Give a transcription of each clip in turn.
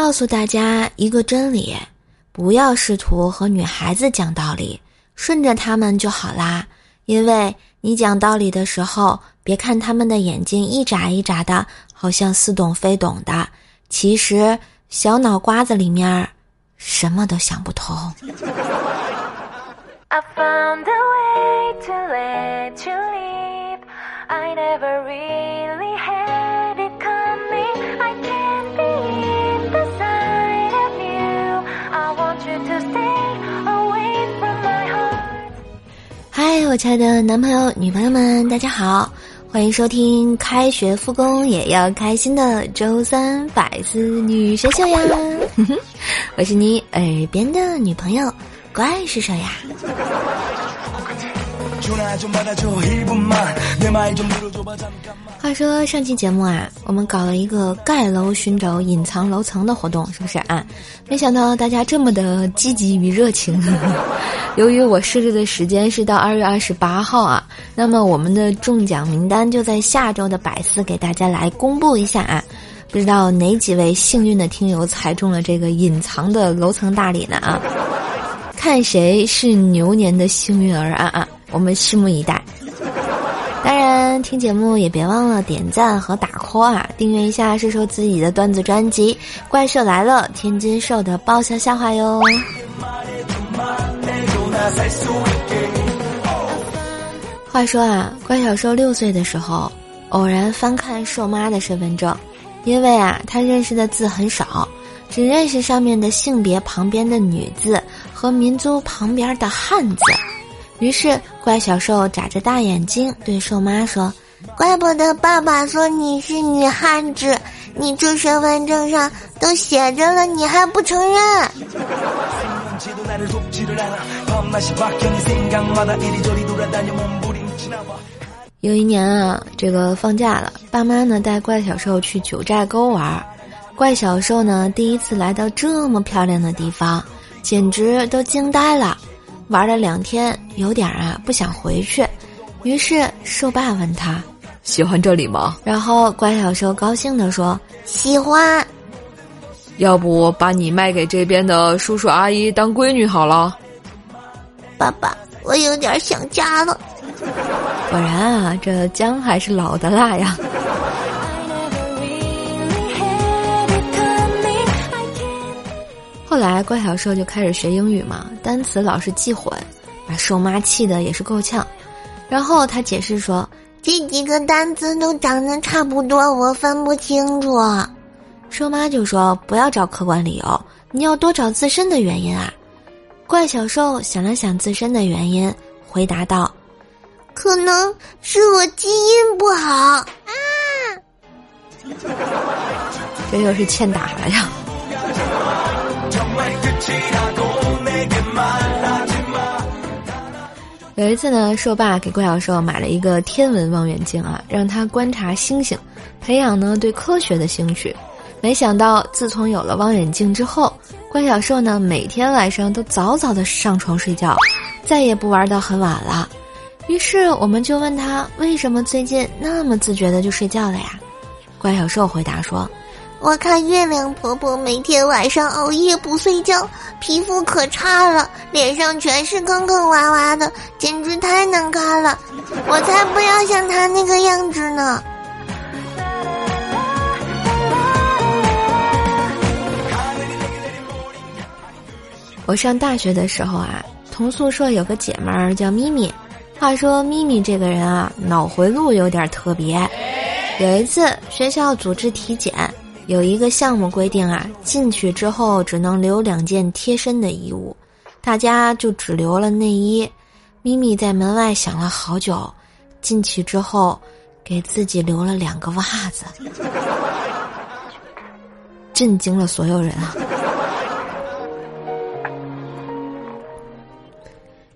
告诉大家一个真理：不要试图和女孩子讲道理，顺着她们就好啦。因为你讲道理的时候，别看他们的眼睛一眨一眨的，好像似懂非懂的，其实小脑瓜子里面什么都想不通。嗨，我亲爱的男朋友、女朋友们，大家好，欢迎收听开学复工也要开心的周三百思女神秀呀！我是你耳边的女朋友，怪是谁呀。话说上期节目啊，我们搞了一个盖楼寻找隐藏楼层的活动，是不是啊？没想到大家这么的积极与热情。由于我设置的时间是到二月二十八号啊，那么我们的中奖名单就在下周的百思给大家来公布一下啊。不知道哪几位幸运的听友猜中了这个隐藏的楼层大礼呢啊？看谁是牛年的幸运儿啊啊！我们拭目以待。当然，听节目也别忘了点赞和打 call 啊！订阅一下瘦瘦自己的段子专辑《怪兽来了》，天津瘦的爆笑笑话哟。话说啊，怪小兽六岁的时候，偶然翻看兽妈的身份证，因为啊，他认识的字很少，只认识上面的性别旁边的女字和民族旁边的汉字。于是，怪小兽眨着大眼睛对兽妈说：“怪不得爸爸说你是女汉子，你这身份证上都写着了，你还不承认。”有一年啊，这个放假了，爸妈呢带怪小兽去九寨沟玩儿，怪小兽呢第一次来到这么漂亮的地方，简直都惊呆了。玩了两天，有点啊不想回去，于是兽爸问他：“喜欢这里吗？”然后乖小兽高兴地说：“喜欢。”要不把你卖给这边的叔叔阿姨当闺女好了。爸爸，我有点想家了。果然啊，这姜还是老的辣呀。来怪小兽就开始学英语嘛，单词老是记混，把兽妈气的也是够呛。然后他解释说，这几个单词都长得差不多，我分不清楚。兽妈就说：“不要找客观理由，你要多找自身的原因啊。”怪小兽想了想自身的原因，回答道：“可能是我基因不好啊。”这又是欠打了呀。有一次呢，兽爸给怪小兽买了一个天文望远镜啊，让他观察星星，培养呢对科学的兴趣。没想到，自从有了望远镜之后，怪小兽呢每天晚上都早早的上床睡觉，再也不玩到很晚了。于是我们就问他为什么最近那么自觉的就睡觉了呀？怪小兽回答说：“我看月亮婆婆每天晚上熬夜不睡觉，皮肤可差了，脸上全是坑坑洼洼的，简直太难看了。我才不要像她那个样子呢。”我上大学的时候啊，同宿舍有个姐们儿叫咪咪。话说咪咪这个人啊，脑回路有点特别。有一次学校组织体检，有一个项目规定啊，进去之后只能留两件贴身的衣物，大家就只留了内衣。咪咪在门外想了好久，进去之后给自己留了两个袜子，震惊了所有人啊。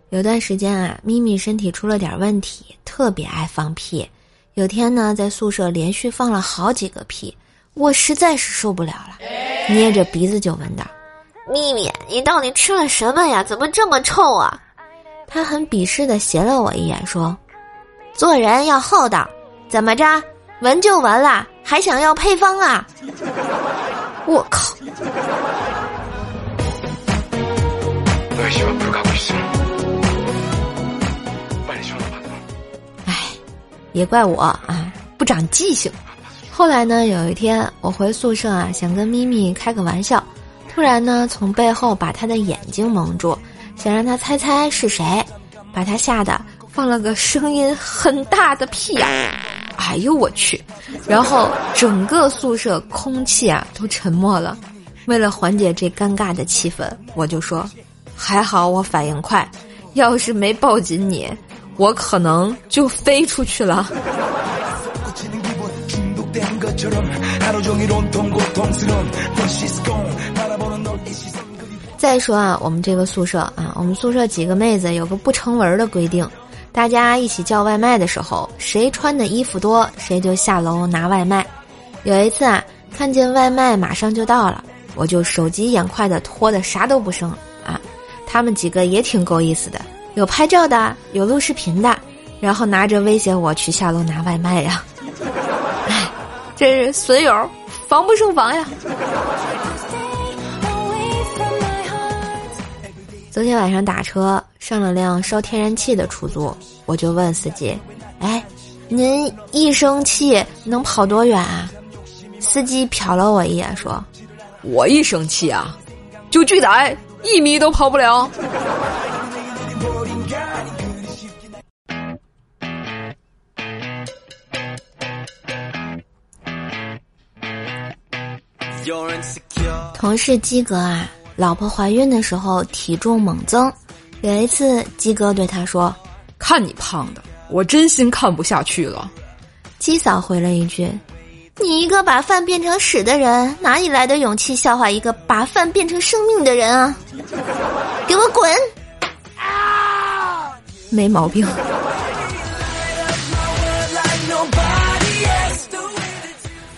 有段时间啊，咪咪身体出了点问题，特别爱放屁。有天呢，在宿舍连续放了好几个屁，我实在是受不了了，捏着鼻子就问道：“咪咪，你到底吃了什么呀？怎么这么臭啊？”他很鄙视的斜了我一眼，说：“做人要厚道，怎么着？闻就闻了，还想要配方啊？” 我靠！哎，也怪我啊，不长记性。后来呢，有一天我回宿舍啊，想跟咪咪开个玩笑，突然呢，从背后把他的眼睛蒙住，想让他猜猜是谁，把他吓得放了个声音很大的屁呀！哎呦我去！然后整个宿舍空气啊都沉默了。为了缓解这尴尬的气氛，我就说：“还好我反应快，要是没抱紧你，我可能就飞出去了。”再说啊，我们这个宿舍啊，我们宿舍几个妹子有个不成文的规定。大家一起叫外卖的时候，谁穿的衣服多，谁就下楼拿外卖。有一次啊，看见外卖马上就到了，我就手疾眼快的拖的啥都不剩啊。他们几个也挺够意思的，有拍照的，有录视频的，然后拿着威胁我去下楼拿外卖呀。这是损友，防不胜防呀。昨天晚上打车上了辆烧天然气的出租，我就问司机：“哎，您一生气能跑多远啊？”司机瞟了我一眼说：“我一生气啊，就巨仔一米都跑不了。”同事鸡哥啊。老婆怀孕的时候体重猛增，有一次鸡哥对他说：“看你胖的，我真心看不下去了。”鸡嫂回了一句：“你一个把饭变成屎的人，哪里来的勇气笑话一个把饭变成生命的人啊？给我滚！”啊，没毛病。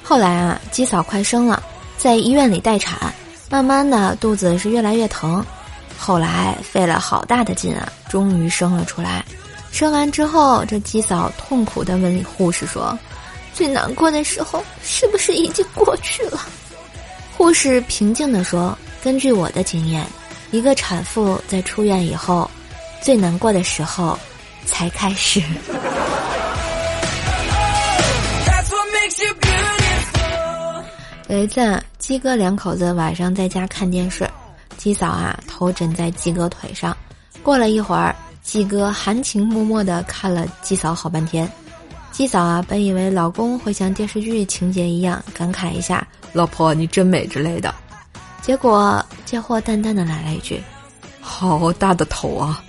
后来啊，鸡嫂快生了，在医院里待产。慢慢的，肚子是越来越疼，后来费了好大的劲啊，终于生了出来。生完之后，这鸡嫂痛苦的问护士说：“最难过的时候是不是已经过去了？”护士平静的说：“根据我的经验，一个产妇在出院以后，最难过的时候才开始。”有一次，鸡哥两口子晚上在家看电视，鸡嫂啊头枕在鸡哥腿上。过了一会儿，鸡哥含情脉脉的看了鸡嫂好半天。鸡嫂啊本以为老公会像电视剧情节一样感慨一下“老婆你真美”之类的，结果这货淡淡的来了一句：“好大的头啊，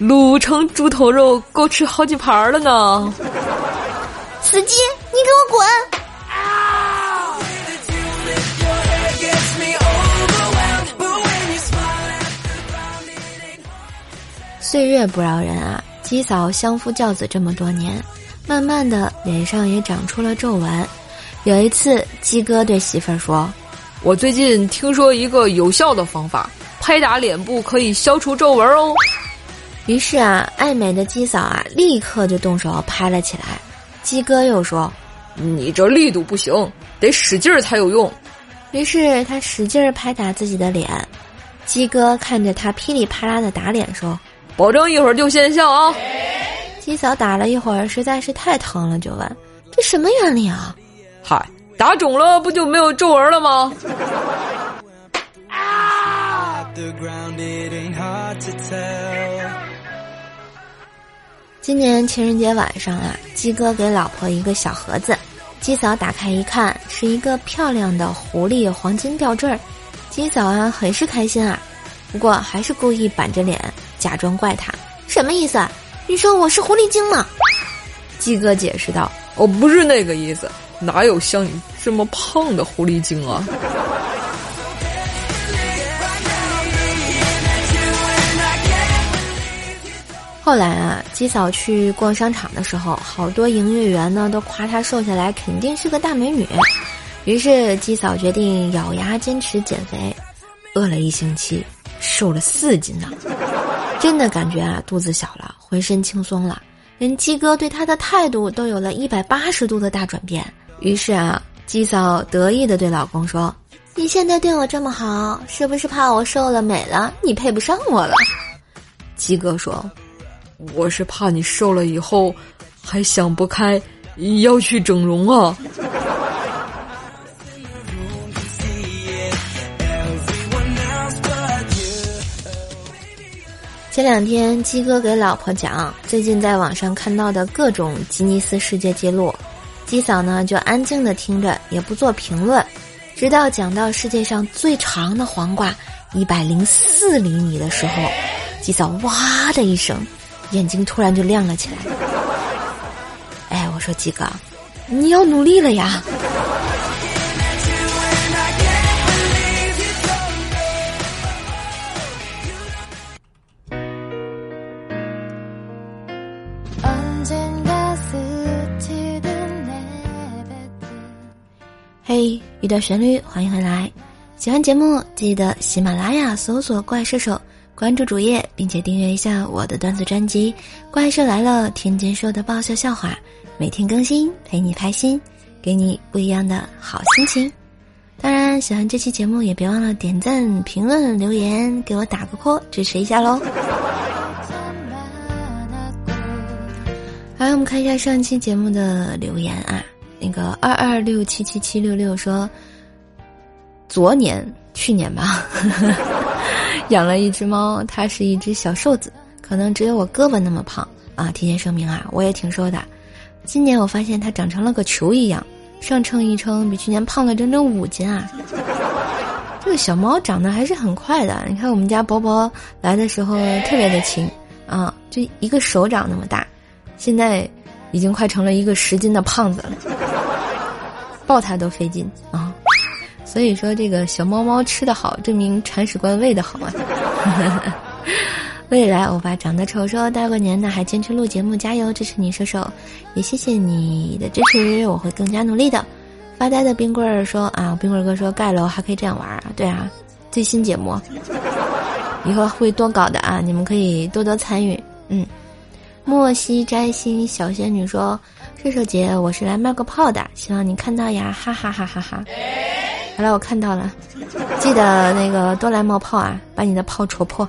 卤成猪头肉够吃好几盘了呢。”司机，你给我滚！岁月不饶人啊！鸡嫂相夫教子这么多年，慢慢的脸上也长出了皱纹。有一次，鸡哥对媳妇儿说：“我最近听说一个有效的方法，拍打脸部可以消除皱纹哦。”于是啊，爱美的鸡嫂啊，立刻就动手拍了起来。鸡哥又说：“你这力度不行，得使劲儿才有用。”于是他使劲儿拍打自己的脸。鸡哥看着他噼里啪啦的打脸，说。保证一会儿就见效啊！鸡嫂打了一会儿，实在是太疼了，就问：“这什么原理啊？”嗨，打肿了不就没有皱纹了吗？今年情人节晚上啊，鸡哥给老婆一个小盒子，鸡嫂打开一看，是一个漂亮的狐狸黄金吊坠儿，鸡嫂啊很是开心啊。不过还是故意板着脸，假装怪他，什么意思？你说我是狐狸精吗？鸡哥解释道：“我不是那个意思，哪有像你这么胖的狐狸精啊？”后来啊，鸡嫂去逛商场的时候，好多营业员呢都夸她瘦下来肯定是个大美女，于是鸡嫂决定咬牙坚持减肥，饿了一星期。瘦了四斤呢，真的感觉啊肚子小了，浑身轻松了，连鸡哥对他的态度都有了一百八十度的大转变。于是啊，鸡嫂得意的对老公说：“你现在对我这么好，是不是怕我瘦了美了，你配不上我了？鸡哥说：“我是怕你瘦了以后，还想不开，要去整容啊。”前两天鸡哥给老婆讲最近在网上看到的各种吉尼斯世界纪录，鸡嫂呢就安静的听着，也不做评论。直到讲到世界上最长的黄瓜一百零四厘米的时候，鸡嫂哇的一声，眼睛突然就亮了起来。哎，我说鸡哥，你要努力了呀！一段旋律，欢迎回来。喜欢节目，记得喜马拉雅搜索“怪兽手”，关注主页，并且订阅一下我的段子专辑《怪兽来了》，天津说的爆笑笑话，每天更新，陪你开心，给你不一样的好心情。当然，喜欢这期节目也别忘了点赞、评论、留言，给我打个 call，支持一下喽。来，我们看一下上期节目的留言啊。那个二二六七七七六六说，昨年去年吧，养了一只猫，它是一只小瘦子，可能只有我胳膊那么胖啊。提前声明啊，我也挺瘦的。今年我发现它长成了个球一样，上称一称，比去年胖了整整五斤啊。这个小猫长得还是很快的，你看我们家宝宝来的时候特别的轻啊，就一个手掌那么大，现在已经快成了一个十斤的胖子了。抱它都费劲啊，所以说这个小猫猫吃的好，证明铲屎官喂的好啊。未来欧巴长得丑，说大过年的还坚持录节目，加油支持你射手，也谢谢你的支持，我会更加努力的。发呆的冰棍儿说啊，冰棍儿哥说盖楼还可以这样玩啊，对啊，最新节目，以后会多搞的啊，你们可以多多参与。嗯，莫西摘星小仙女说。射手姐，我是来冒个泡的，希望你看到呀，哈哈哈哈哈！好了，我看到了，记得那个多来冒泡啊，把你的泡戳破。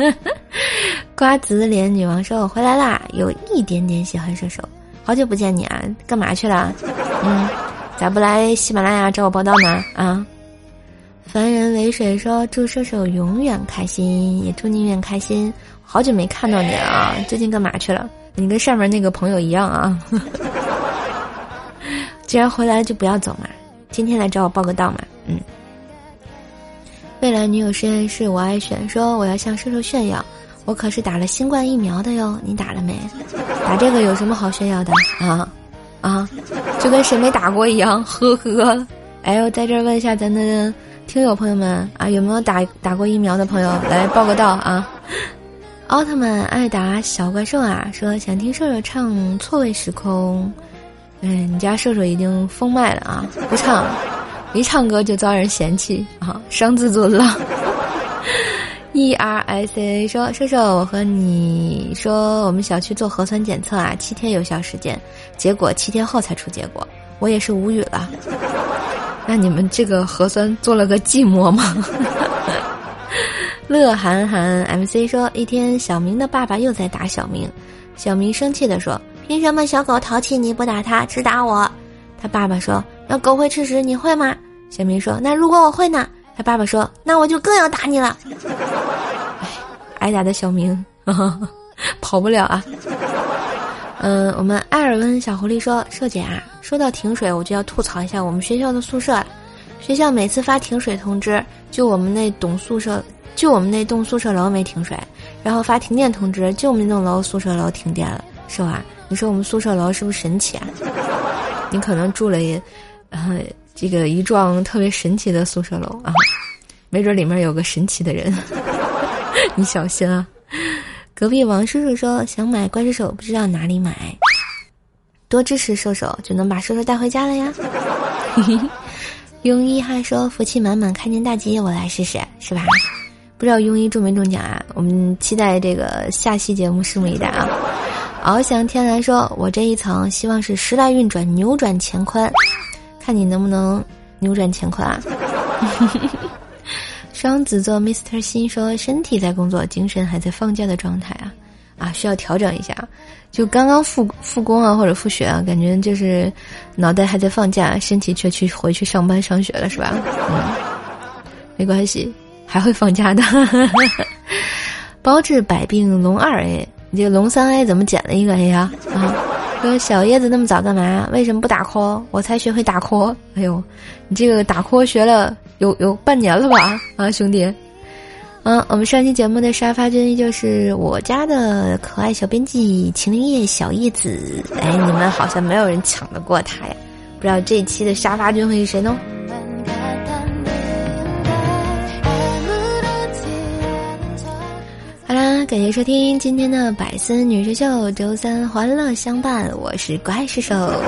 瓜子脸女王说：“我回来啦，有一点点喜欢射手，好久不见你啊，干嘛去了？嗯，咋不来喜马拉雅找我报道呢？啊？”凡人为水说：“祝射手永远开心，也祝你永远开心。好久没看到你了啊，最近干嘛去了？”你跟上面那个朋友一样啊！既然回来就不要走嘛，今天来找我报个到嘛。嗯，未来女友实验室我爱选说我要向射手炫耀，我可是打了新冠疫苗的哟，你打了没？打这个有什么好炫耀的啊？啊，就跟谁没打过一样，呵呵。哎，我在这儿问一下咱的听友朋友们啊，有没有打打过疫苗的朋友来报个到啊？奥特曼艾达小怪兽啊，说想听射手唱《错位时空》。嗯，你家射手已经封麦了啊，不唱，一唱歌就遭人嫌弃啊，伤自尊了。E R S A 说射手，我和你说，我们小区做核酸检测啊，七天有效时间，结果七天后才出结果，我也是无语了。那你们这个核酸做了个寂寞吗？乐涵涵 MC 说：“一天，小明的爸爸又在打小明，小明生气的说：‘凭什么小狗淘气你不打它，只打我？’他爸爸说：‘那狗会吃屎，你会吗？’小明说：‘那如果我会呢？’他爸爸说：‘那我就更要打你了。’，挨打的小明 跑不了啊。嗯，我们艾尔温小狐狸说：‘瘦姐啊，说到停水，我就要吐槽一下我们学校的宿舍，学校每次发停水通知，就我们那栋宿舍。’就我们那栋宿舍楼没停水，然后发停电通知，就我们那栋楼宿舍楼停电了，是吧？你说我们宿舍楼是不是神奇啊？你可能住了，呃，这个一幢特别神奇的宿舍楼啊，没准里面有个神奇的人，你小心啊！隔壁王叔叔说想买怪兽手，不知道哪里买，多支持兽手就能把兽兽带回家了呀。庸一还说福气满满，开年大吉，我来试试，是吧？不知道庸医中没中奖啊？我们期待这个下期节目，拭目以待啊！翱翔天蓝说：“我这一层希望是时来运转，扭转乾坤，看你能不能扭转乾坤啊！” 双子座 Mr 心说：“身体在工作，精神还在放假的状态啊，啊，需要调整一下。就刚刚复复工啊，或者复学啊，感觉就是脑袋还在放假，身体却去回去上班上学了，是吧？嗯，没关系，还会放假的。包治百病龙二 A，你这个龙三 A 怎么减了一个 A 呀？啊，说小叶子那么早干嘛？为什么不打 call？我才学会打 call。哎呦，你这个打 call 学了。”有有半年了吧，啊兄弟，嗯，我们上期节目的沙发君依旧是我家的可爱小编辑秦灵叶小叶子，哎，你们好像没有人抢得过他呀，不知道这期的沙发君会是谁呢？感谢收听今天的百思女神秀，周三欢乐相伴，我是怪兽手。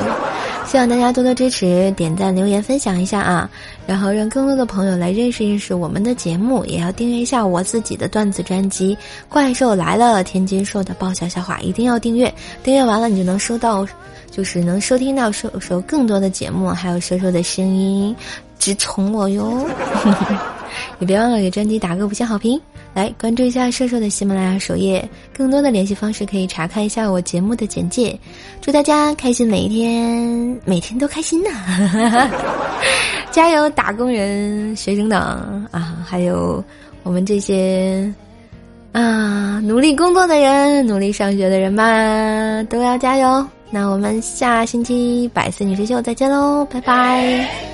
希望大家多多支持，点赞、留言、分享一下啊！然后让更多的朋友来认识认识我们的节目，也要订阅一下我自己的段子专辑《怪兽来了》，天津说的爆笑笑话，一定要订阅。订阅完了，你就能收到，就是能收听到收收更多的节目，还有说说的声音，直宠我哟！也别忘了给专辑打个五星好评。来关注一下瘦瘦的喜马拉雅首页，更多的联系方式可以查看一下我节目的简介。祝大家开心每一天，每天都开心呐！加油，打工人、学生党啊，还有我们这些啊努力工作的人、努力上学的人们都要加油！那我们下星期百思女神秀再见喽，拜拜。